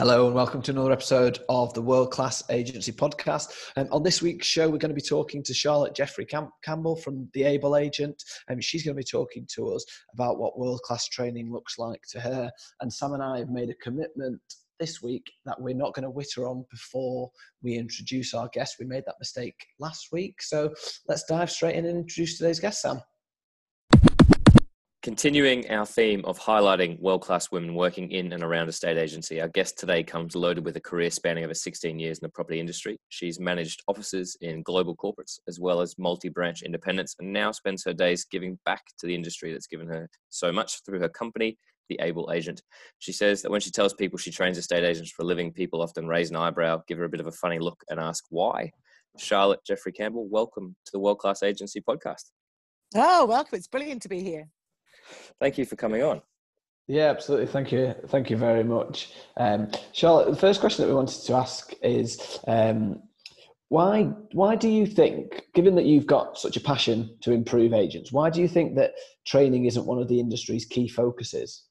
Hello and welcome to another episode of the World Class Agency podcast. And on this week's show, we're going to be talking to Charlotte Jeffrey Cam- Campbell from The Able Agent. And she's going to be talking to us about what world class training looks like to her. And Sam and I have made a commitment this week that we're not going to witter on before we introduce our guest. We made that mistake last week. So let's dive straight in and introduce today's guest, Sam. Continuing our theme of highlighting world class women working in and around estate agency, our guest today comes loaded with a career spanning over 16 years in the property industry. She's managed offices in global corporates as well as multi branch independents and now spends her days giving back to the industry that's given her so much through her company, The Able Agent. She says that when she tells people she trains estate agents for a living, people often raise an eyebrow, give her a bit of a funny look, and ask why. Charlotte Jeffrey Campbell, welcome to the World Class Agency podcast. Oh, welcome. It's brilliant to be here. Thank you for coming on. Yeah, absolutely. Thank you. Thank you very much. Um, Charlotte, the first question that we wanted to ask is um, why, why do you think, given that you've got such a passion to improve agents, why do you think that training isn't one of the industry's key focuses?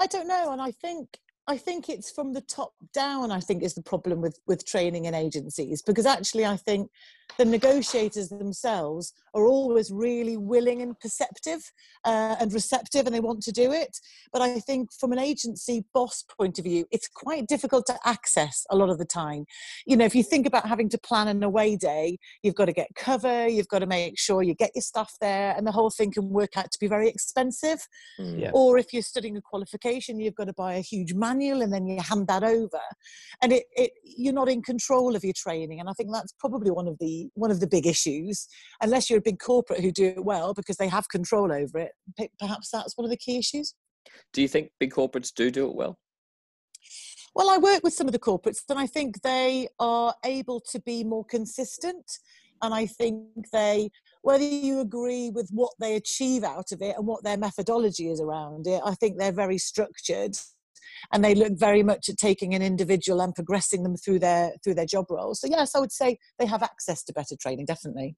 I don't know. And I think I think it's from the top down, I think is the problem with, with training in agencies, because actually I think the negotiators themselves are always really willing and perceptive uh, and receptive and they want to do it. But I think from an agency boss point of view, it's quite difficult to access a lot of the time. You know, if you think about having to plan an away day, you've got to get cover, you've got to make sure you get your stuff there, and the whole thing can work out to be very expensive. Mm. Yeah. Or if you're studying a qualification, you've got to buy a huge manual and then you hand that over. And it, it you're not in control of your training. And I think that's probably one of the one of the big issues. Unless you're a big corporate who do it well because they have control over it, perhaps that's one of the key issues. Do you think big corporates do do it well? Well, I work with some of the corporates, and I think they are able to be more consistent. And I think they, whether you agree with what they achieve out of it and what their methodology is around it, I think they're very structured and they look very much at taking an individual and progressing them through their through their job roles. So yes, I would say they have access to better training, definitely.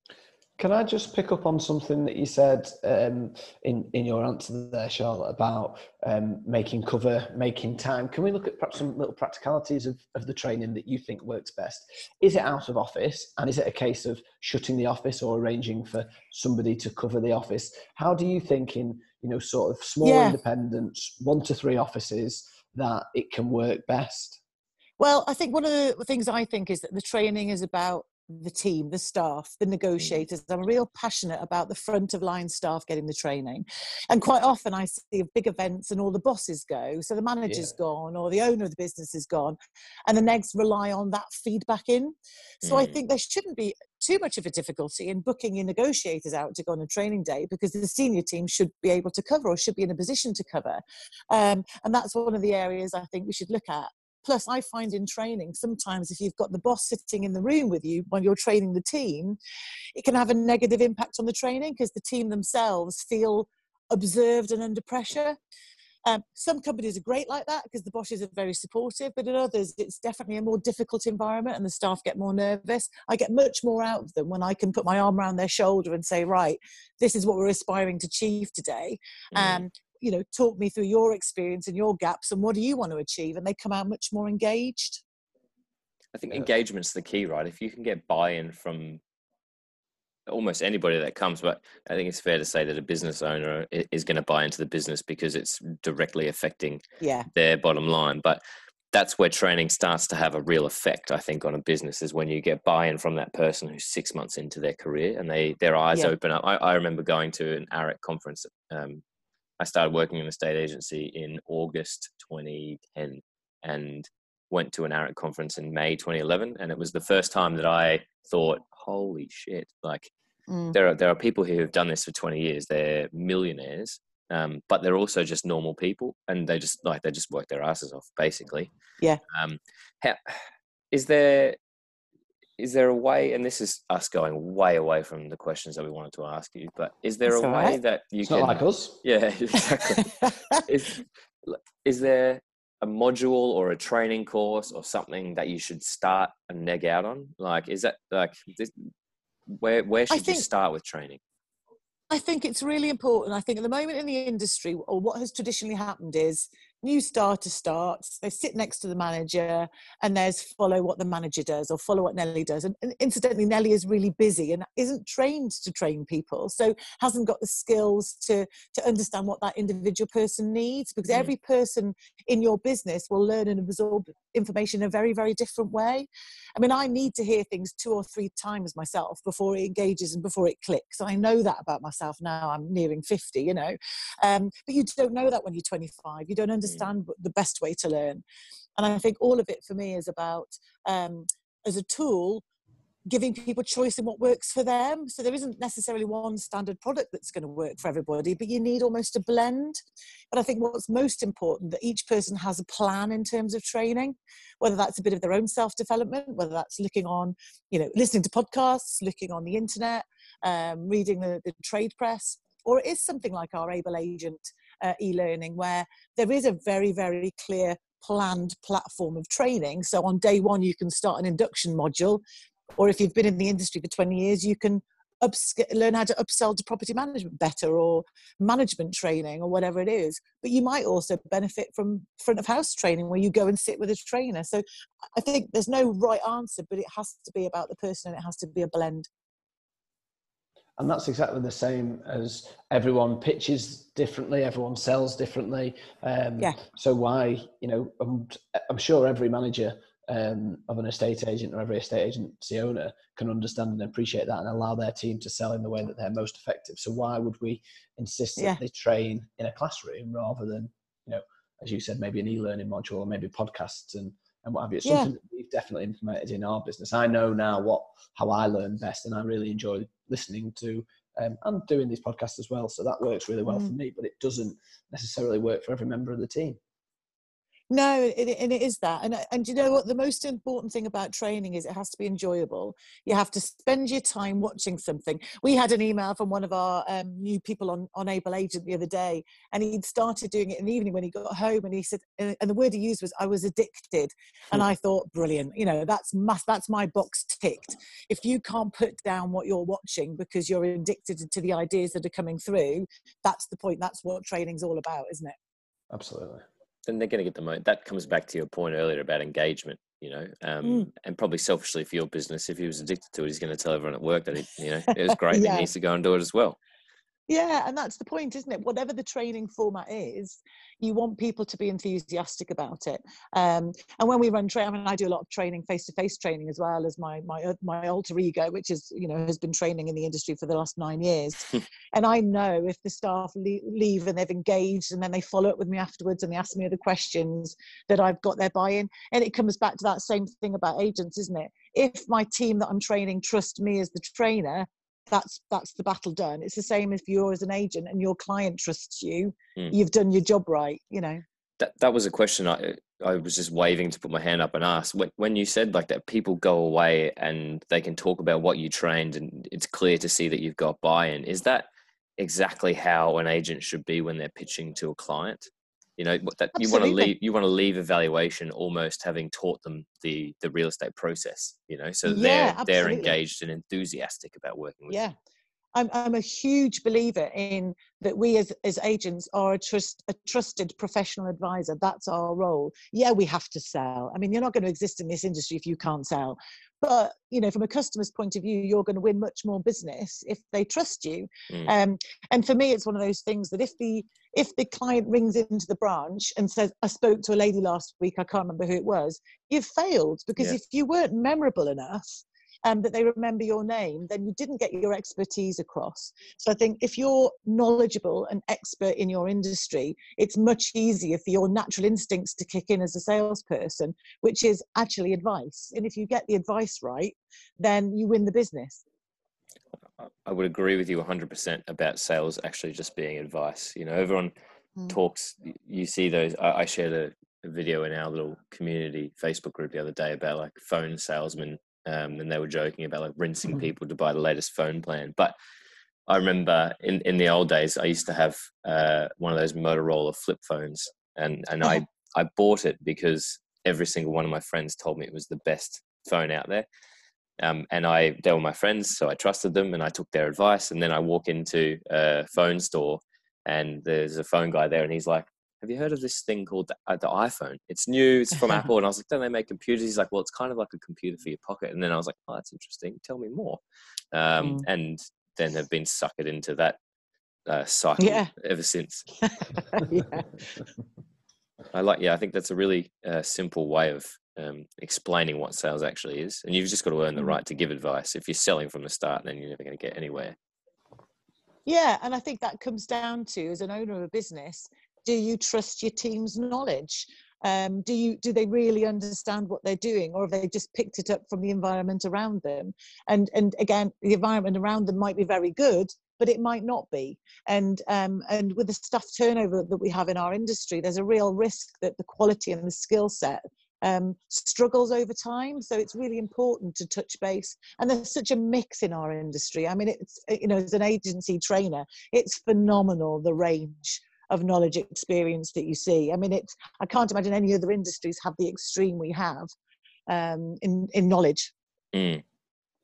Can I just pick up on something that you said um, in in your answer there, Charlotte, about um, making cover, making time? Can we look at perhaps some little practicalities of, of the training that you think works best? Is it out of office, and is it a case of shutting the office or arranging for somebody to cover the office? How do you think in you know sort of small yeah. independents, one to three offices? That it can work best? Well, I think one of the things I think is that the training is about the team, the staff, the mm. negotiators. I'm real passionate about the front of line staff getting the training. And quite often I see big events and all the bosses go. So the manager's yeah. gone or the owner of the business is gone. And the negs rely on that feedback in. So mm. I think there shouldn't be too much of a difficulty in booking your negotiators out to go on a training day because the senior team should be able to cover or should be in a position to cover. Um, and that's one of the areas I think we should look at. Plus, I find in training, sometimes if you've got the boss sitting in the room with you when you're training the team, it can have a negative impact on the training because the team themselves feel observed and under pressure. Um, some companies are great like that because the bosses are very supportive, but in others, it's definitely a more difficult environment and the staff get more nervous. I get much more out of them when I can put my arm around their shoulder and say, right, this is what we're aspiring to achieve today. Mm. Um, you know, talk me through your experience and your gaps and what do you want to achieve? And they come out much more engaged. I think engagement's the key, right? If you can get buy-in from almost anybody that comes, but I think it's fair to say that a business owner is going to buy into the business because it's directly affecting yeah. their bottom line. But that's where training starts to have a real effect, I think, on a business is when you get buy-in from that person who's six months into their career and they their eyes yeah. open up. I, I, remember going to an AREC conference. Um, I started working in the state agency in August 2010 and went to an AREC conference in May 2011. And it was the first time that I thought, holy shit, like Mm. There are there are people here who have done this for 20 years. They're millionaires, um, but they're also just normal people, and they just like they just work their asses off, basically. Yeah. Um, how, is there is there a way? And this is us going way away from the questions that we wanted to ask you, but is there That's a way right. that you it's can? Not like us. Yeah, exactly. is is there a module or a training course or something that you should start a neg out on? Like, is that like this, where where should think, you start with training? I think it's really important. I think at the moment in the industry, or what has traditionally happened is new starter starts they sit next to the manager and there's follow what the manager does or follow what Nelly does and, and, incidentally Nelly is really busy and isn't trained to train people so hasn't got the skills to to understand what that individual person needs because mm. every person in your business will learn and absorb information in a very very different way i mean i need to hear things two or three times myself before it engages and before it clicks i know that about myself now i'm nearing 50 you know um, but you don't know that when you're 25 you don't understand understand the best way to learn. And I think all of it for me is about, um, as a tool, giving people choice in what works for them. So there isn't necessarily one standard product that's going to work for everybody, but you need almost a blend. But I think what's most important that each person has a plan in terms of training, whether that's a bit of their own self-development, whether that's looking on, you know, listening to podcasts, looking on the internet, um, reading the, the trade press, or it is something like our Able Agent uh, e-learning where there is a very very clear planned platform of training. So on day one you can start an induction module or if you've been in the industry for 20 years you can learn how to upsell to property management better or management training or whatever it is. But you might also benefit from front of house training where you go and sit with a trainer. So i think there's no right answer but it has to be about the person and it has to be a blend and that's exactly the same as everyone pitches differently everyone sells differently um, yeah. so why you know I'm, I'm sure every manager um, of an estate agent or every estate agency owner can understand and appreciate that and allow their team to sell in the way that they're most effective so why would we insist yeah. that they train in a classroom rather than you know as you said maybe an e-learning module or maybe podcasts and and what have you. It's something that we've definitely implemented in our business. I know now what how I learn best, and I really enjoy listening to um, and doing these podcasts as well. So that works really well mm. for me, but it doesn't necessarily work for every member of the team. No, it, and it is that. And, and you know what? The most important thing about training is it has to be enjoyable. You have to spend your time watching something. We had an email from one of our um, new people on, on Able Agent the other day, and he'd started doing it in the evening when he got home. And he said, and the word he used was, I was addicted. And I thought, brilliant. You know, that's, must, that's my box ticked. If you can't put down what you're watching because you're addicted to the ideas that are coming through, that's the point. That's what training's all about, isn't it? Absolutely then they're going to get the most. That comes back to your point earlier about engagement, you know, um, mm. and probably selfishly for your business, if he was addicted to it, he's going to tell everyone at work that he, you know, it was great. yeah. He needs to go and do it as well. Yeah, and that's the point, isn't it? Whatever the training format is, you want people to be enthusiastic about it. Um, and when we run training, I mean, I do a lot of training, face-to-face training, as well as my my uh, my alter ego, which is you know has been training in the industry for the last nine years. and I know if the staff leave and they've engaged, and then they follow up with me afterwards and they ask me other questions, that I've got their buy-in. And it comes back to that same thing about agents, isn't it? If my team that I'm training trust me as the trainer, that's that's the battle done. It's the same if you're as an agent and your client trusts you mm. you've done your job right you know? That that was a question i i was just waving to put my hand up and ask. When, when you said like that people go away and they can talk about what you trained and it's clear to see that you've got buy-in is that exactly how an agent should be when they're pitching to a client you know that Absolutely. you want to leave you want to leave a valuation almost having taught them the the real estate process you know so yeah, they're they're engaged and enthusiastic about working with yeah I'm, I'm a huge believer in that we as, as agents are a, trust, a trusted professional advisor. That's our role. Yeah, we have to sell. I mean, you're not going to exist in this industry if you can't sell but you know from a customer's point of view you're going to win much more business if they trust you mm. um, and for me it's one of those things that if the if the client rings into the branch and says i spoke to a lady last week i can't remember who it was you've failed because yeah. if you weren't memorable enough um, that they remember your name, then you didn't get your expertise across. So I think if you're knowledgeable and expert in your industry, it's much easier for your natural instincts to kick in as a salesperson, which is actually advice. And if you get the advice right, then you win the business. I would agree with you 100% about sales actually just being advice. You know, everyone mm. talks, you see those. I, I shared a, a, video in our little community Facebook group the other day about like phone salesmen um, and they were joking about like rinsing mm-hmm. people to buy the latest phone plan. But I remember in, in the old days, I used to have uh, one of those Motorola flip phones, and and I I bought it because every single one of my friends told me it was the best phone out there. Um, and I they were my friends, so I trusted them, and I took their advice. And then I walk into a phone store, and there's a phone guy there, and he's like, have you heard of this thing called the, uh, the iPhone? It's new, it's from Apple. And I was like, don't they make computers? He's like, well, it's kind of like a computer for your pocket. And then I was like, oh, that's interesting. Tell me more. Um, mm. And then have been suckered into that uh, cycle yeah. ever since. yeah. I like, yeah, I think that's a really uh, simple way of um, explaining what sales actually is. And you've just got to earn the mm. right to give advice. If you're selling from the start, then you're never going to get anywhere. Yeah, and I think that comes down to as an owner of a business, do you trust your team's knowledge? Um, do you do they really understand what they're doing, or have they just picked it up from the environment around them? And and again, the environment around them might be very good, but it might not be. And um, and with the staff turnover that we have in our industry, there's a real risk that the quality and the skill set um, struggles over time. So it's really important to touch base. And there's such a mix in our industry. I mean, it's you know, as an agency trainer, it's phenomenal the range of knowledge experience that you see. I mean, it's I can't imagine any other industries have the extreme we have um, in in knowledge. Mm.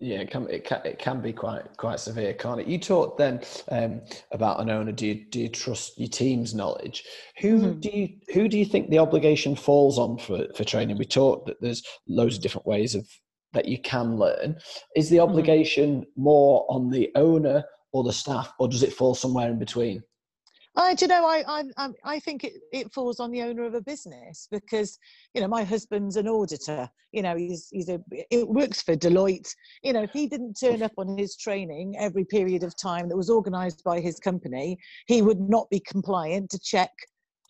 Yeah, it can, it can it can be quite quite severe, can't it? You talked then um, about an owner. Do you do you trust your team's knowledge? Who mm-hmm. do you who do you think the obligation falls on for for training? We talked that there's loads of different ways of that you can learn. Is the mm-hmm. obligation mm-hmm. more on the owner or the staff, or does it fall somewhere in between? I, do you know, I, I, I think it, it falls on the owner of a business because, you know, my husband's an auditor. You know, he's he's a it works for Deloitte. You know, if he didn't turn up on his training every period of time that was organised by his company, he would not be compliant to check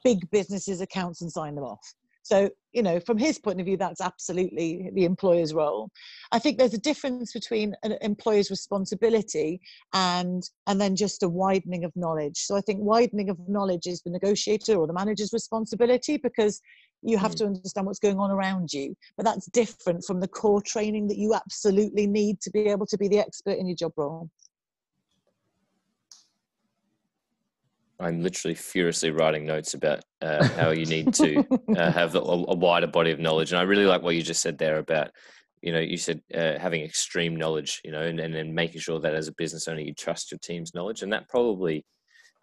big businesses' accounts and sign them off. So, you know, from his point of view, that's absolutely the employer's role. I think there's a difference between an employer's responsibility and and then just a widening of knowledge. So I think widening of knowledge is the negotiator or the manager's responsibility because you have mm. to understand what's going on around you. But that's different from the core training that you absolutely need to be able to be the expert in your job role. I'm literally furiously writing notes about uh, how you need to uh, have a, a, wider body of knowledge. And I really like what you just said there about, you know, you said uh, having extreme knowledge, you know, and, and then making sure that as a business owner, you trust your team's knowledge. And that probably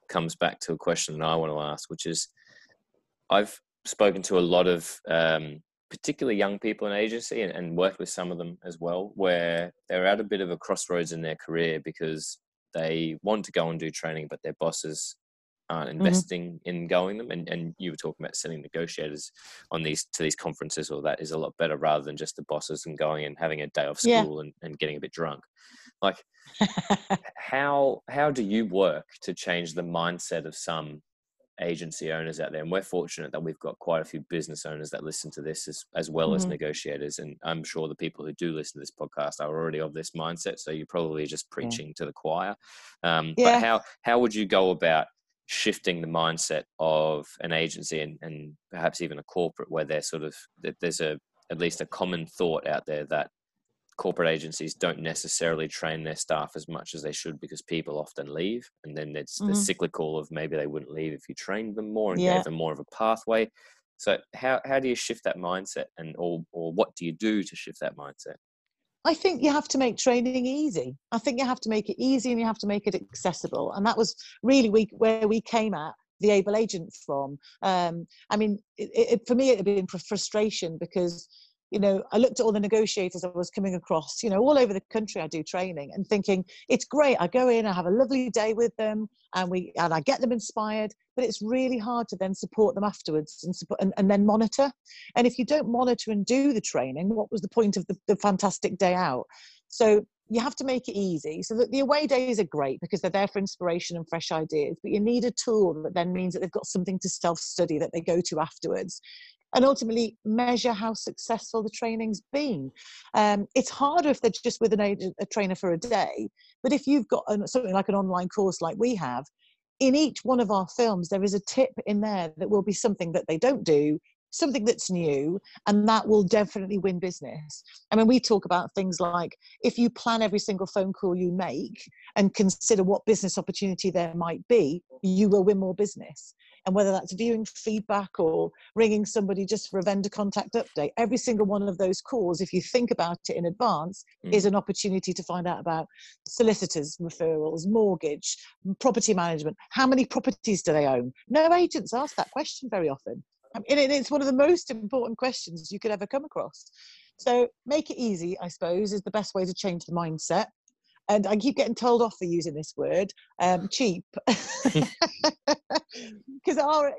comes back to a question that I want to ask, which is I've spoken to a lot of um, particularly young people in agency and, and worked with some of them as well, where they're at a bit of a crossroads in their career because they want to go and do training, but their bosses aren't mm-hmm. investing mm-hmm. in going them and, and you were talking about sending negotiators on these to these conferences or that is a lot better rather than just the bosses and going and having a day off school yeah. and, and getting a bit drunk like how how do you work to change the mindset of some agency owners out there and we're fortunate that we've got quite a few business owners that listen to this as, as well mm-hmm. as negotiators and i'm sure the people who do listen to this podcast are already of this mindset so you're probably just preaching yeah. to the choir um, yeah. but how how would you go about shifting the mindset of an agency and, and perhaps even a corporate where there's sort of there's a at least a common thought out there that corporate agencies don't necessarily train their staff as much as they should because people often leave and then it's mm-hmm. the cyclical of maybe they wouldn't leave if you trained them more and yeah. gave them more of a pathway so how, how do you shift that mindset and or, or what do you do to shift that mindset I think you have to make training easy. I think you have to make it easy and you have to make it accessible. And that was really we, where we came at the able agent from. Um, I mean, it, it, for me, it had been frustration because you know, I looked at all the negotiators I was coming across, you know, all over the country. I do training and thinking it's great. I go in, I have a lovely day with them, and we and I get them inspired. But it's really hard to then support them afterwards and support and, and then monitor. And if you don't monitor and do the training, what was the point of the, the fantastic day out? So you have to make it easy. So that the away days are great because they're there for inspiration and fresh ideas. But you need a tool that then means that they've got something to self-study that they go to afterwards and ultimately measure how successful the training's been. Um, it's harder if they're just with an a trainer for a day, but if you've got an, something like an online course like we have, in each one of our films, there is a tip in there that will be something that they don't do, something that's new, and that will definitely win business. I mean, we talk about things like if you plan every single phone call you make and consider what business opportunity there might be, you will win more business and whether that's viewing feedback or ringing somebody just for a vendor contact update every single one of those calls if you think about it in advance mm. is an opportunity to find out about solicitors referrals mortgage property management. How many properties do they own? No agents ask that question very often. I mean, it's one of the most important questions you could ever come across. So make it easy i suppose is the best way to change the mindset and I keep getting told off for using this word, um, cheap, because our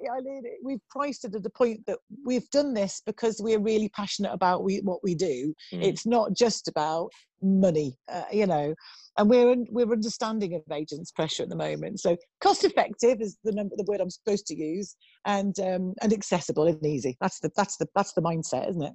we've priced it at the point that we've done this because we're really passionate about we, what we do. Mm. It's not just about money, uh, you know. And we're we're understanding of agents' pressure at the moment. So cost effective is the number the word I'm supposed to use, and um, and accessible and easy. That's the that's the that's the mindset, isn't it?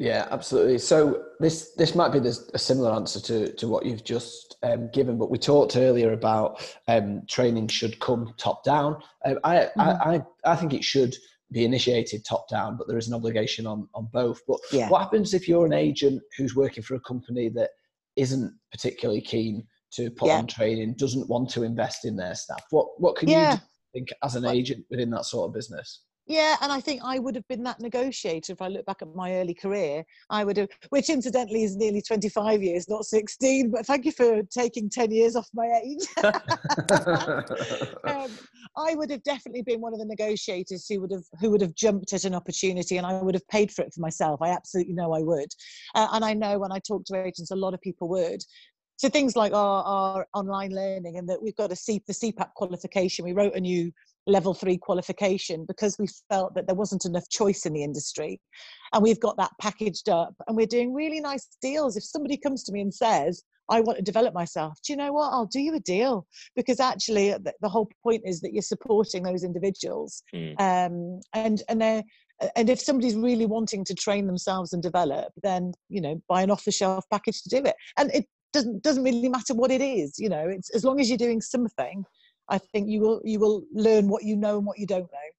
Yeah, absolutely. So this this might be a similar answer to to what you've just um, given, but we talked earlier about um, training should come top down. Um, I, mm-hmm. I, I I think it should be initiated top down, but there is an obligation on on both. But yeah. what happens if you're an agent who's working for a company that isn't particularly keen to put yeah. on training, doesn't want to invest in their staff? What what can yeah. you think as an agent within that sort of business? Yeah, and I think I would have been that negotiator if I look back at my early career. I would have, which incidentally is nearly 25 years, not 16, but thank you for taking 10 years off my age. um, I would have definitely been one of the negotiators who would have who would have jumped at an opportunity and I would have paid for it for myself. I absolutely know I would. Uh, and I know when I talk to agents, a lot of people would so things like our, our online learning and that we've got a C, the CPAP qualification. We wrote a new level three qualification because we felt that there wasn't enough choice in the industry. And we've got that packaged up and we're doing really nice deals. If somebody comes to me and says, I want to develop myself, do you know what? I'll do you a deal because actually the, the whole point is that you're supporting those individuals. Mm. Um, and, and they're, and if somebody's really wanting to train themselves and develop, then, you know, buy an off the shelf package to do it. And it doesn't, doesn't really matter what it is, you know, it's as long as you're doing something I think you will you will learn what you know and what you don't know.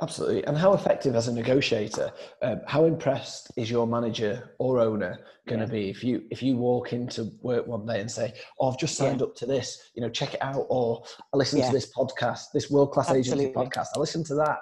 Absolutely. And how effective as a negotiator? Um, how impressed is your manager or owner going to yeah. be if you if you walk into work one day and say, "Oh, I've just signed yeah. up to this. You know, check it out," or "I listened yeah. to this podcast, this world class agency podcast. I listened to that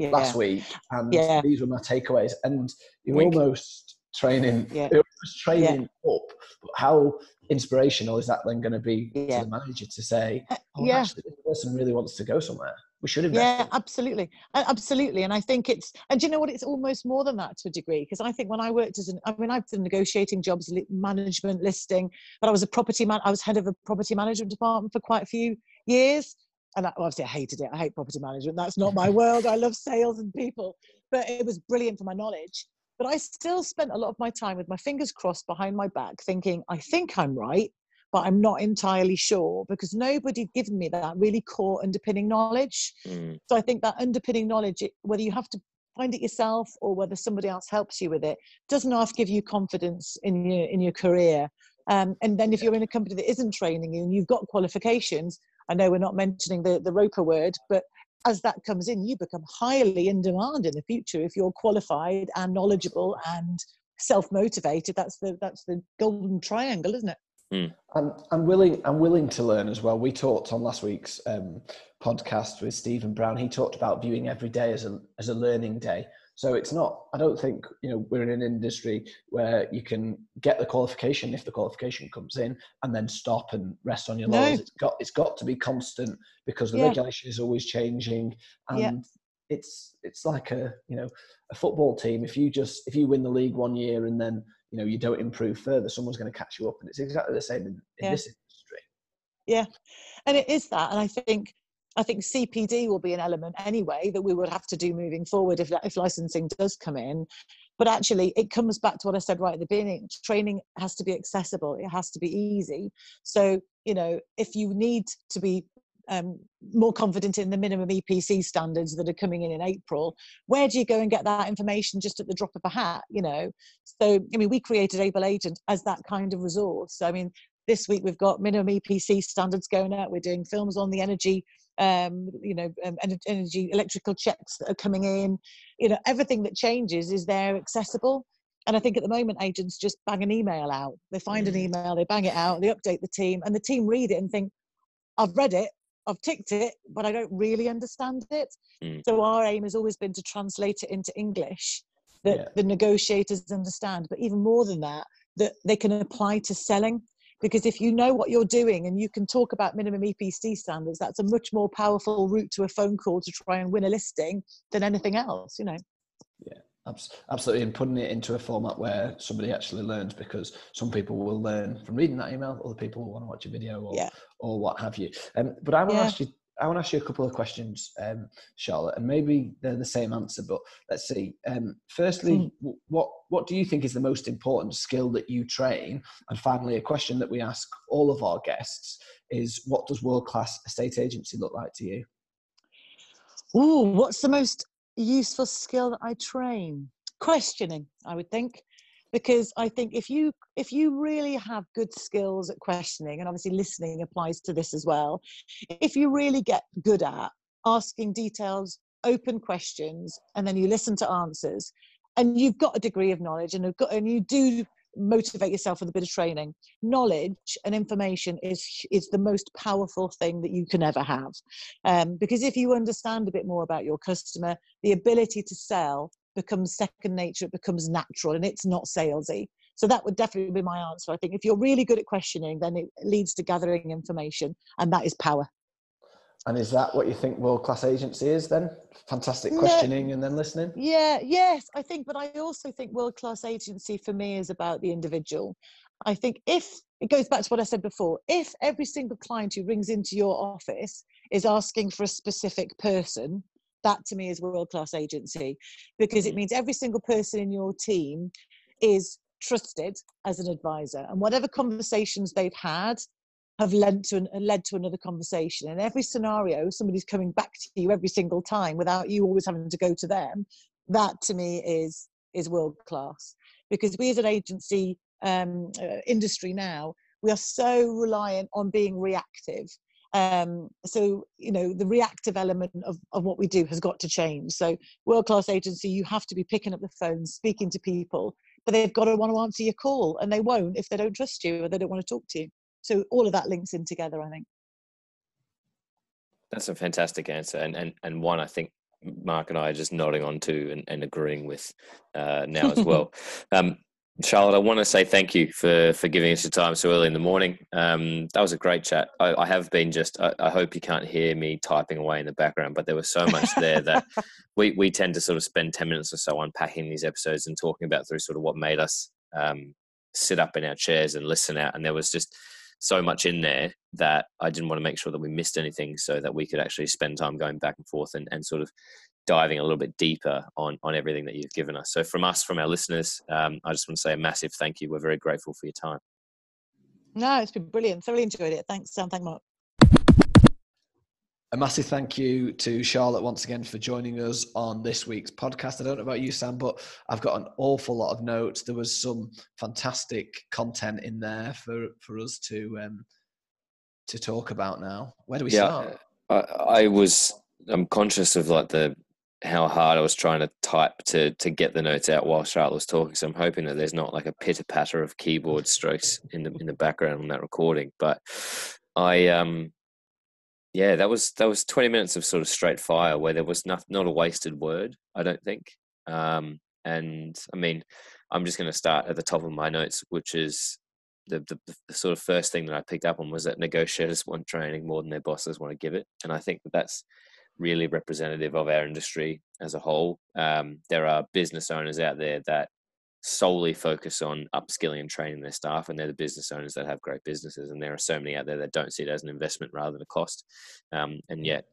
last week, and these were my takeaways." And you're Wink. almost training, yeah. training up. But how inspirational is that then going to be yeah. to the manager to say, uh, oh, yeah. actually, this person really wants to go somewhere? We should invest. Yeah, absolutely, absolutely. And I think it's, and you know what? It's almost more than that to a degree because I think when I worked as an, I mean, I've done negotiating jobs, management, listing, but I was a property man. I was head of a property management department for quite a few years, and I, obviously I hated it. I hate property management. That's not my world. I love sales and people, but it was brilliant for my knowledge. But I still spent a lot of my time with my fingers crossed behind my back, thinking, I think I'm right, but I'm not entirely sure because nobody given me that really core underpinning knowledge. Mm. So I think that underpinning knowledge, whether you have to find it yourself or whether somebody else helps you with it, doesn't half give you confidence in your in your career. Um, and then if you're in a company that isn't training you and you've got qualifications, I know we're not mentioning the, the ROPA word, but as that comes in, you become highly in demand in the future if you're qualified and knowledgeable and self-motivated. That's the that's the golden triangle, isn't it? Mm. I'm, I'm willing. I'm willing to learn as well. We talked on last week's um, podcast with Stephen Brown. He talked about viewing every day as a as a learning day. So it's not, I don't think, you know, we're in an industry where you can get the qualification if the qualification comes in and then stop and rest on your no. laurels. It's got, it's got to be constant because the yeah. regulation is always changing. And yeah. it's, it's like a, you know, a football team. If you just, if you win the league one year and then, you know, you don't improve further, someone's going to catch you up. And it's exactly the same in, in yeah. this industry. Yeah. And it is that. And I think, I think CPD will be an element anyway that we would have to do moving forward if, if licensing does come in. But actually, it comes back to what I said right at the beginning training has to be accessible, it has to be easy. So, you know, if you need to be um, more confident in the minimum EPC standards that are coming in in April, where do you go and get that information just at the drop of a hat? You know, so I mean, we created Able Agent as that kind of resource. I mean, this week we've got minimum EPC standards going out. We're doing films on the energy um, you know, um, energy, electrical checks that are coming in. You know, everything that changes is there accessible. And I think at the moment, agents just bang an email out. They find an mm. email, they bang it out, they update the team, and the team read it and think, I've read it, I've ticked it, but I don't really understand it. Mm. So our aim has always been to translate it into English that Yeah. the negotiators understand. But even more than that, that they can apply to selling. Because if you know what you're doing and you can talk about minimum EPC standards, that's a much more powerful route to a phone call to try and win a listing than anything else, you know. Yeah. Absolutely, and putting it into a format where somebody actually learns because some people will learn from reading that email, other people will want to watch a video or, Yeah. or what have you. Um, but I want to Yeah. ask you, I want to ask you a couple of questions, um, Charlotte, and maybe they're the same answer, but let's see. Um, firstly, Mm. w- what what do you think is the most important skill that you train? And finally, a question that we ask all of our guests is, what does world class estate agency look like to you? Ooh, what's the most useful skill that I train? Questioning, I would think, because I think if you if you really have good skills at questioning, and obviously listening applies to this as well, if you really get good at asking details, open questions, and then you listen to answers, and you've got a degree of knowledge, and got and you do motivate yourself with a bit of training knowledge and information is is the most powerful thing that you can ever have. Um, because if you understand a bit more about your customer the ability to sell becomes second nature it becomes natural and it's not salesy so that would definitely be my answer i think if you're really good at questioning then it leads to gathering information and that is power And is that what you think world class agency is then? Fantastic No. questioning and then listening? Yeah, yes, I think, but I also think world class agency for me is about the individual. I think if it goes back to what I said before, if every single client who rings into your office is asking for a specific person, that to me is world class agency because it means every single person in your team is trusted as an advisor and whatever conversations they've had have led to an, led to another conversation. In every scenario, somebody's coming back to you every single time without you always having to go to them. That to me is is world class because we as an agency um, uh, industry now we are so reliant on being reactive. Um, so you know the reactive element of, of what we do has got to change. So world class agency, you have to be picking up the phone, speaking to people, but they've got to want to answer your call, and they won't if they don't trust you or they don't want to talk to you. So all of that links in together, I think. That's a fantastic answer, and and and one I think Mark and I are just nodding on to and, and agreeing with uh, now as well. um, Charlotte, I want to say thank you for for giving us your time so early in the morning. Um, that was a great chat. I, I have been just. I, I hope you can't hear me typing away in the background, but there was so much there that we we tend to sort of spend ten minutes or so unpacking these episodes and talking about through sort of what made us um, sit up in our chairs and listen out. And there was just so much in there that I didn't want to make sure that we missed anything so that we could actually spend time going back and forth and, and sort of diving a little bit deeper on, on everything that you've given us. So from us, from our listeners, um, I just want to say a massive thank you. We're very grateful for your time. No, it's been brilliant. Thoroughly enjoyed it. Thanks, Sam. Thank Mark. A massive thank you to Charlotte once again for joining us on this week's podcast. I don't know about you, Sam, but I've got an awful lot of notes. There was some fantastic content in there for, for us to um, to talk about now. Where do we start? I, I was I'm conscious of like the how hard I was trying to type to to get the notes out while Charlotte was talking. So I'm hoping that there's not like a pitter patter of keyboard strokes in the in the background on that recording. But I um yeah, that was that was 20 minutes of sort of straight fire where there was not not a wasted word. I don't think. Um, and I mean, I'm just going to start at the top of my notes, which is the, the, the sort of first thing that I picked up on was that negotiators want training more than their bosses want to give it, and I think that that's really representative of our industry as a whole. Um, there are business owners out there that solely focus on upskilling and training their staff, and they're the business owners that have great businesses. And there are so many out there that don't see it as an investment rather than a cost. Um, and yet,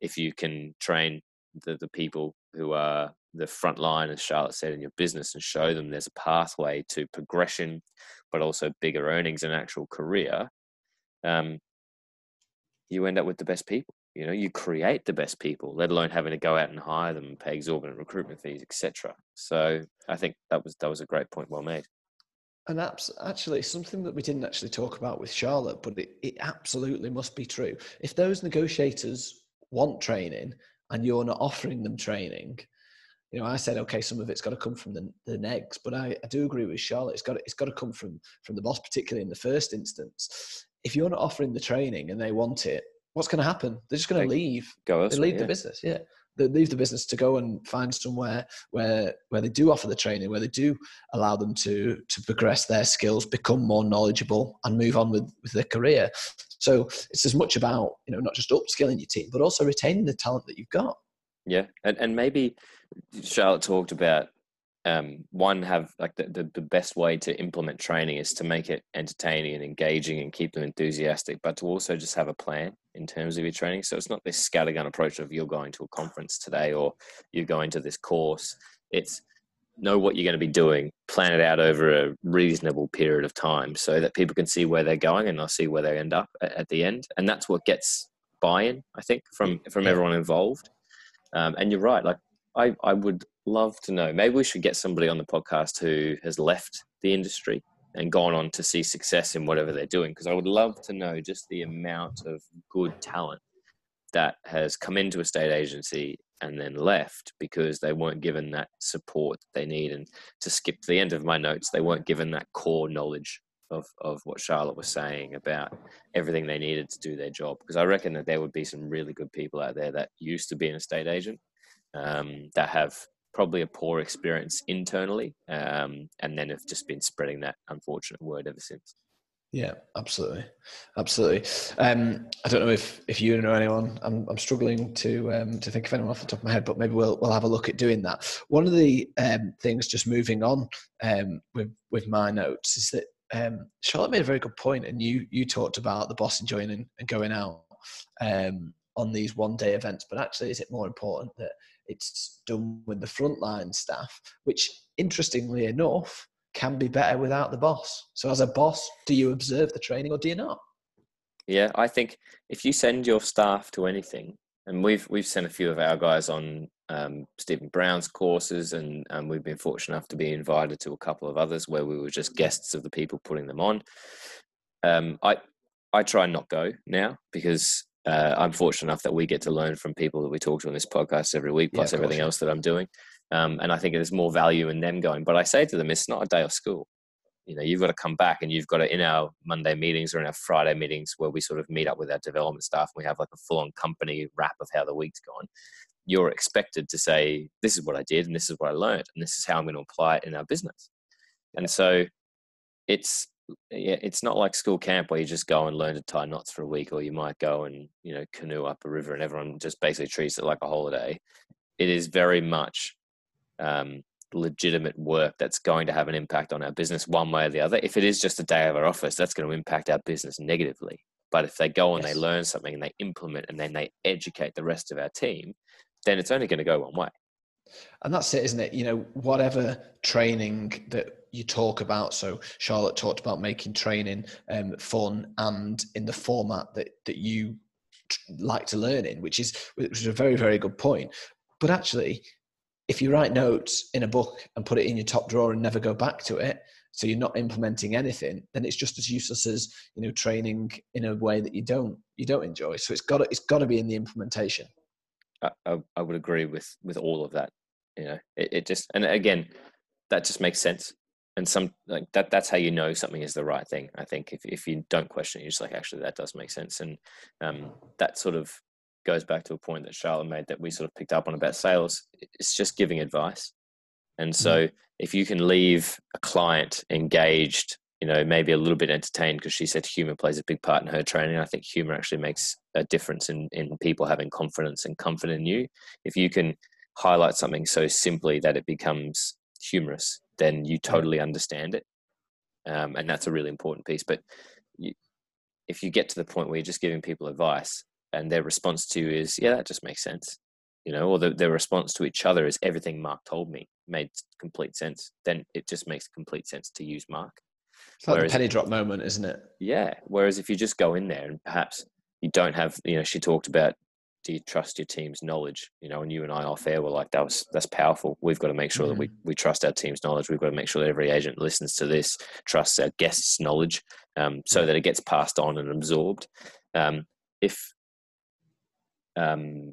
if you can train the, the people who are the front line, as Charlotte said, in your business and show them there's a pathway to progression, but also bigger earnings and actual career, um, you end up with the best people. You know, you create the best people, let alone having to go out and hire them and pay exorbitant recruitment fees, etc. So I think that was that was a great point, well made. And that's actually something that we didn't actually talk about with Charlotte, but it, it absolutely must be true. If those negotiators want training and you're not offering them training, you know, I said, okay, some of it's got to come from the, the negs, but I, I do agree with Charlotte. It's got it's got to come from from the boss, particularly in the first instance. If you're not offering the training and they want it, what's going to happen? They're just going to leave. Go they leave yeah. the business. Yeah, they leave the business to go and find somewhere where where they do offer the training, where they do allow them to to progress their skills, become more knowledgeable, and move on with with their career. So it's as much about you know not just upskilling your team, but also retaining the talent that you've got. Yeah, and and maybe Charlotte talked about um, one have like the, the, the best way to implement training is to make it entertaining and engaging and keep them enthusiastic, but to also just have a plan in terms of your training. So it's not this scattergun approach of you're going to a conference today or you're going to this course. It's know what you're going to be doing, plan it out over a reasonable period of time so that people can see where they're going and they'll see where they end up at, at the end. And that's what gets buy-in, I think, from from everyone involved. Um, and you're right, like I, I would love to know. Maybe we should get somebody on the podcast who has left the industry and gone on to see success in whatever they're doing. Because I would love to know just the amount of good talent that has come into estate agency and then left because they weren't given that support they need. And to skip to the end of my notes, they weren't given that core knowledge of, of what Charlotte was saying about everything they needed to do their job. Because I reckon that there would be some really good people out there that used to be an estate agent um, that have probably a poor experience internally um, and then have just been spreading that unfortunate word ever since. Yeah, absolutely, absolutely. Um, I don't know if if you know anyone. I'm I'm struggling to um, to think of anyone off the top of my head, but maybe we'll we'll have a look at doing that. One of the um, things, just moving on um, with with my notes, is that um, Charlotte made a very good point, and you you talked about the boss enjoying and, going out um, on these one day events. But actually, is it more important that it's done with the frontline staff, which interestingly enough can be better without the boss. So, as a boss, do you observe the training or do you not? Yeah, I think if you send your staff to anything, and we've we've sent a few of our guys on um, Stephen Brown's courses, and um, we've been fortunate enough to be invited to a couple of others where we were just guests of the people putting them on. Um, I I try and not go now because uh, I'm fortunate enough that we get to learn from people that we talk to on this podcast every week, plus yeah, everything else that I'm doing. Um, and I think there's more value in them going. But I say to them, it's not a day of school. You know, you've got to come back and you've got to, in our Monday meetings or in our Friday meetings where we sort of meet up with our development staff and we have like a full on company wrap of how the week's gone, you're expected to say, this is what I did and this is what I learned and this is how I'm going to apply it in our business. And so it's, it's not like school camp where you just go and learn to tie knots for a week, or you might go and you know canoe up a river, and everyone just basically treats it like a holiday. It is very much um, legitimate work that's going to have an impact on our business one way or the other. If it is just a day of our office, that's going to impact our business negatively. But if they go and Yes. they learn something and they implement and then they educate the rest of our team, then it's only going to go one way. And that's it, isn't it? You know, whatever training that you talk about. So Charlotte talked about making training um, fun and in the format that that you like to learn in, which is which is a very very good point. But actually, if you write notes in a book and put it in your top drawer and never go back to it, so you're not implementing anything, then it's just as useless as you know training in a way that you don't you don't enjoy. So it's got to, it's got to be in the implementation. I, I, I would agree with with all of that. You know, it, it just and again, that just makes sense. And some like that that's how you know something is the right thing. I think if if you don't question it, you're just like actually that does make sense. And um, that sort of goes back to a point that Charlotte made that we sort of picked up on about sales. It's just giving advice. And so if you can leave a client engaged, you know, maybe a little bit entertained because she said humor plays a big part in her training. I think humor actually makes a difference in, in people having confidence and comfort in you. If you can highlight something so simply that it becomes humorous, then you totally understand it. Um, and that's a really important piece. But you, if you get to the point where you're just giving people advice and their response to you is, yeah, that just makes sense, you know, or the, their response to each other is everything Mark told me made complete sense, then it just makes complete sense to use Mark. It's like Whereas- the penny drop moment, isn't it? Yeah. Whereas if you just go in there and perhaps you don't have, you know, she talked about, do you trust your team's knowledge? You know, and you and I off air were like, that was that's powerful. We've got to make sure that we we trust our team's knowledge. We've got to make sure that every agent listens to this, trusts our guests' knowledge, um, so that it gets passed on and absorbed. Um, if um,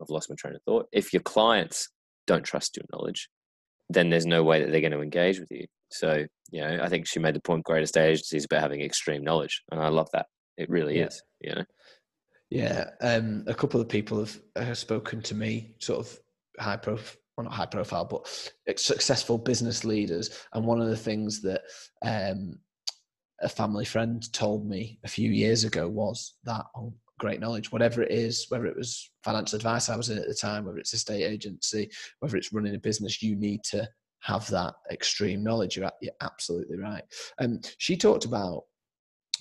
I've lost my train of thought. If your clients don't trust your knowledge, then there's no way that they're going to engage with you. So, you know, I think she made the point greatest agencies about having extreme knowledge. And I love that. It really Yeah. is, you know. Yeah, um, a couple of people have uh, spoken to me, sort of high profile, well, not high profile, but successful business leaders. And one of the things that um, a family friend told me a few years ago was that on great knowledge, whatever it is, whether it was financial advice I was in at the time, whether it's estate agency, whether it's running a business, you need to have that extreme knowledge. You're, you're absolutely right. Um, she talked about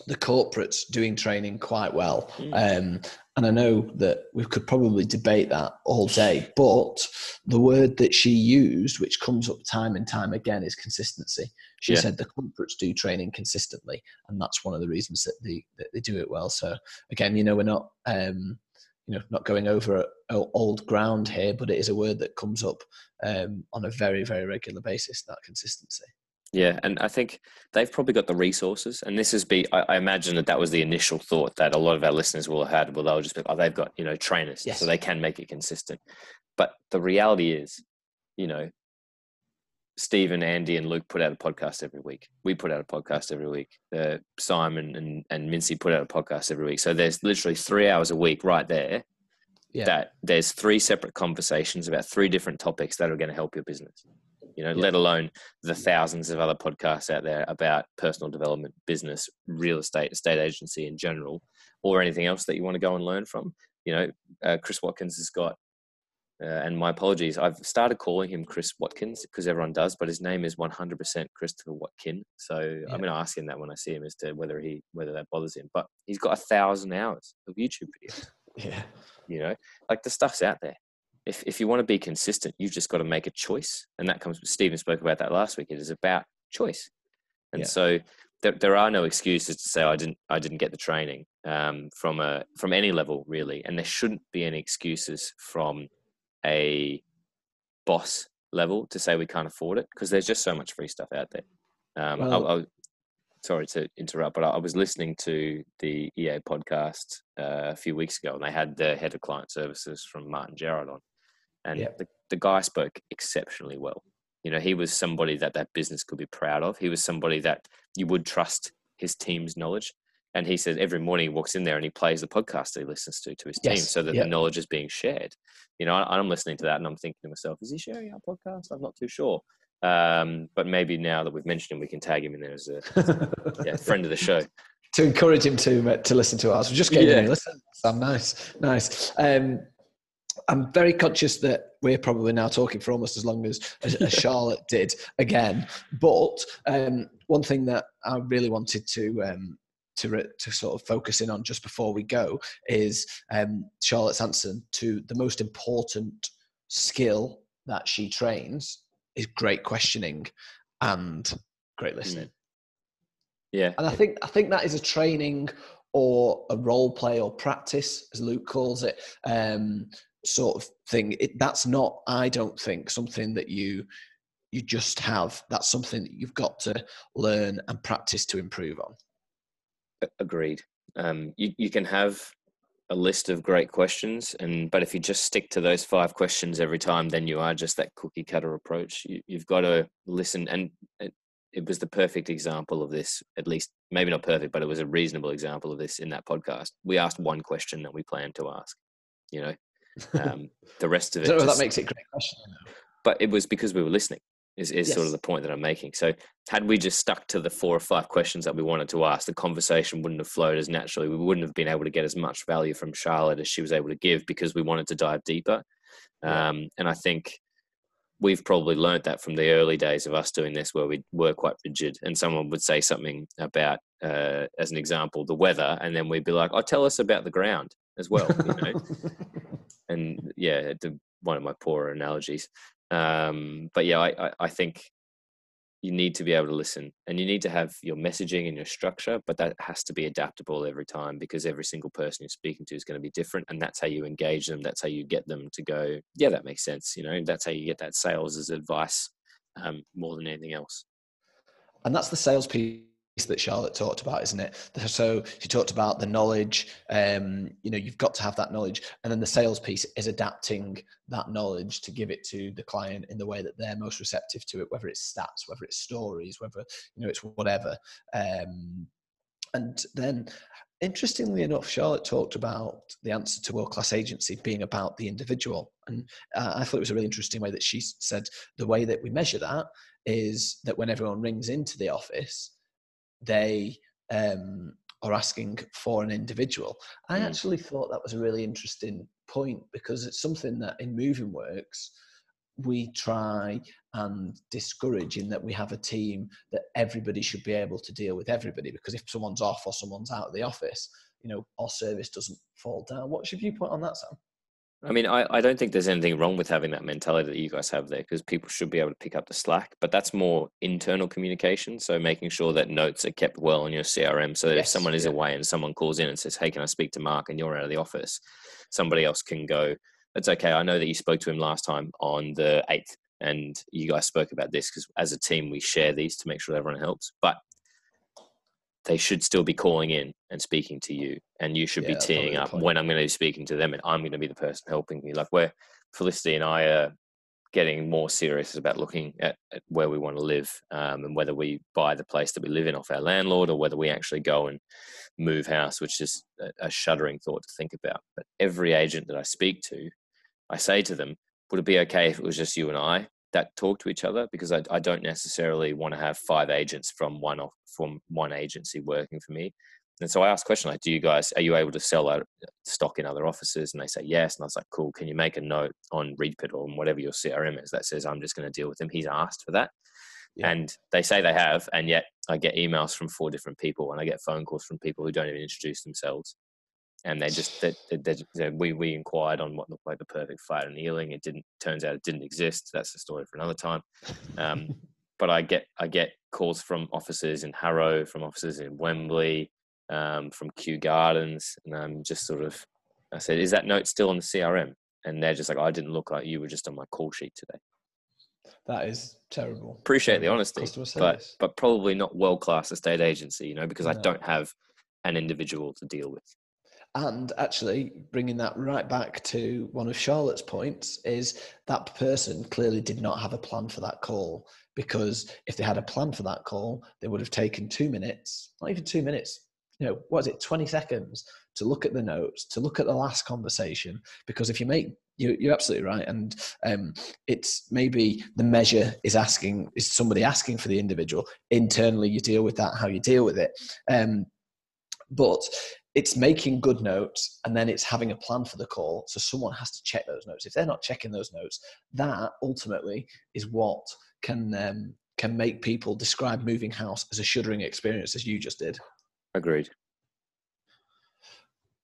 the corporates doing training quite well. Mm. Um, and I know that we could probably debate that all day, but the word that she used, which comes up time and time again, is consistency. She yeah. said the corporates do training consistently, and that's one of the reasons that they that they do it well. So again, you know, we're not um, you know not going over old ground here, but it is a word that comes up um, on a very very regular basis. That consistency. Yeah, and I think they've probably got the resources, and this is be. I, I, imagine that that was the initial thought that a lot of our listeners will have had. Well, they'll just be, oh, they've got you know trainers, yes. so they can make it consistent. But the reality is, you know, Steve and Andy and Luke put out a podcast every week. We put out a podcast every week. Uh, Simon and and Mincy put out a podcast every week. So there's literally three hours a week right there. Yeah. That there's three separate conversations about three different topics that are going to help your business you know, yeah. let alone the thousands of other podcasts out there about personal development, business, real estate, estate agency in general, or anything else that you want to go and learn from. You know, uh, Chris Watkins has got, uh, and my apologies, I've started calling him Chris Watkins because everyone does, but his name is 100% Christopher Watkin. So yeah. I'm going to ask him that when I see him as to whether he whether that bothers him. But he's got a thousand hours of YouTube videos. Yeah, you know, like the stuff's out there if, if you want to be consistent, you've just got to make a choice. And that comes, Stephen spoke about that last week. It is about choice. And yeah. so there, there are no excuses to say I didn't, I didn't get the training um, from a, from any level really. And there shouldn't be any excuses from a boss level to say we can't afford it because there's just so much free stuff out there. Um, well, I, I, sorry to interrupt, but I was listening to the EA podcast uh, a few weeks ago, and they had the head of client services from Martyn Gerrard on, and yeah. the, the guy spoke exceptionally well. You know, he was somebody that that business could be proud of. He was somebody that you would trust his team's knowledge. And he says every morning he walks in there and he plays the podcast that he listens to to his yes. team, so that the knowledge is being shared. You know, I, I'm listening to that and I'm thinking to myself, is he sharing our podcast? I'm not too sure. Um, but maybe now that we've mentioned him, we can tag him in there as a yeah, friend of the show. to encourage him to to listen to us. We just getting yeah. him listen. Sam, nice, nice. Um, I'm very conscious that we're probably now talking for almost as long as, as, as Charlotte did again. But um, one thing that I really wanted to um, to to sort of focus in on just before we go is um, Charlotte's answer to the most important skill that she trains is great questioning and great listening. Yeah, and I think I think that is a training or a role play or practice, as Luke calls it. Um, sort of thing. It, that's not, I don't think, something that you you just have. That's something that you've got to learn and practice to improve on. Agreed. Um, you you can have a list of great questions, and but if you just stick to those five questions every time, then you are just that cookie cutter approach. You, you've got to listen, and it, it was the perfect example of this. At least, maybe not perfect, but it was a reasonable example of this in that podcast. We asked one question that we planned to ask. You know, um, the rest of it. just, that makes it a great question. But it was because we were listening. Is, is yes. sort of the point that I'm making. So, had we just stuck to the four or five questions that we wanted to ask, the conversation wouldn't have flowed as naturally. We wouldn't have been able to get as much value from Charlotte as she was able to give because we wanted to dive deeper. Um, and I think we've probably learned that from the early days of us doing this, where we were quite rigid, and someone would say something about, uh, as an example, the weather, and then we'd be like, "Oh, tell us about the ground as well." You know? and yeah, one of my poorer analogies. Um, but yeah, I, I, I think you need to be able to listen and you need to have your messaging and your structure but that has to be adaptable every time because every single person you're speaking to is going to be different and that's how you engage them that's how you get them to go yeah that makes sense you know that's how you get that sales as advice um, more than anything else and that's the sales piece that Charlotte talked about, isn't it? So she talked about the knowledge. Um, you know, you've got to have that knowledge, and then the sales piece is adapting that knowledge to give it to the client in the way that they're most receptive to it, whether it's stats, whether it's stories, whether you know it's whatever. Um, and then interestingly enough, Charlotte talked about the answer to world class agency being about the individual. And uh, I thought it was a really interesting way that she said the way that we measure that is that when everyone rings into the office, they um, are asking for an individual. I mm. actually thought that was a really interesting point because it's something that in moving works we try and discourage in that we have a team that everybody should be able to deal with everybody because if someone's off or someone's out of the office you know our service doesn't fall down what's your viewpoint on that sam I mean, I, I don't think there's anything wrong with having that mentality that you guys have there because people should be able to pick up the slack, but that's more internal communication. So making sure that notes are kept well in your CRM so that yes, if someone is yeah. away and someone calls in and says, Hey, can I speak to Mark? and you're out of the office, somebody else can go, It's okay. I know that you spoke to him last time on the 8th and you guys spoke about this because as a team, we share these to make sure everyone helps. But they should still be calling in and speaking to you and you should yeah, be teeing up when i'm going to be speaking to them and i'm going to be the person helping you. Like where felicity and i are getting more serious about looking at, at where we want to live um, and whether we buy the place that we live in off our landlord or whether we actually go and move house which is a, a shuddering thought to think about. But every agent that i speak to i say to them would it be okay if it was just you and i that talk to each other because I, I don't necessarily want to have five agents from one off, from one agency working for me. And so I asked a question like, do you guys, are you able to sell out stock in other offices? And they say yes. And I was like, cool. Can you make a note on Reapit or whatever your CRM is that says I'm just going to deal with him? He's asked for that. Yeah. And they say they have, and yet I get emails from four different people, and I get phone calls from people who don't even introduce themselves and they just they, we we inquired on what looked like the perfect flat in Ealing. It didn't. Turns out it didn't exist. That's a story for another time. Um, but I get I get calls from offices in Harrow, from offices in Wembley, um, from Kew Gardens, and I'm just sort of I said, "Is that note still on the CRM?" And they're just like, "I didn't look like you were just on my call sheet today." That is terrible. Appreciate the honesty, but but probably not world class estate agency, you know, because no. I don't have an individual to deal with. And actually, bringing that right back to one of Charlotte's points is that person clearly did not have a plan for that call because if they had a plan for that call, they would have taken two minutes, not even two minutes, you know, what is it, 20 seconds to look at the notes, to look at the last conversation. Because if you make, you, are absolutely right. And um, it's maybe the measure is asking, is somebody asking for the individual. Internally, you deal with that, how you deal with it. Um, but it's making good notes and then it's having a plan for the call. So someone has to check those notes. If they're not checking those notes, that ultimately is what can um, can make people describe moving house as a shuddering experience, as you just did. Agreed.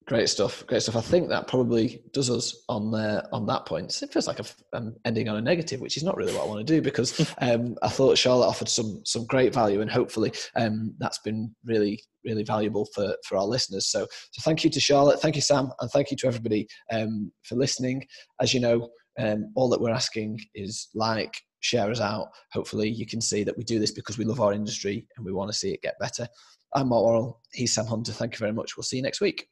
Great stuff. Great stuff. I think that probably does us on uh, on that point. It feels like I'm ending on a negative, which is not really what I want to do because um, I thought Charlotte offered some some great value, and hopefully um, that's been really really valuable for for our listeners. So so thank you to Charlotte, thank you Sam, and thank you to everybody um, for listening. As you know, um, all that we're asking is like, share us out. Hopefully, you can see that we do this because we love our industry and we want to see it get better. I'm Mark Worrell. He's Sam Hunter. Thank you very much. We'll see you next week.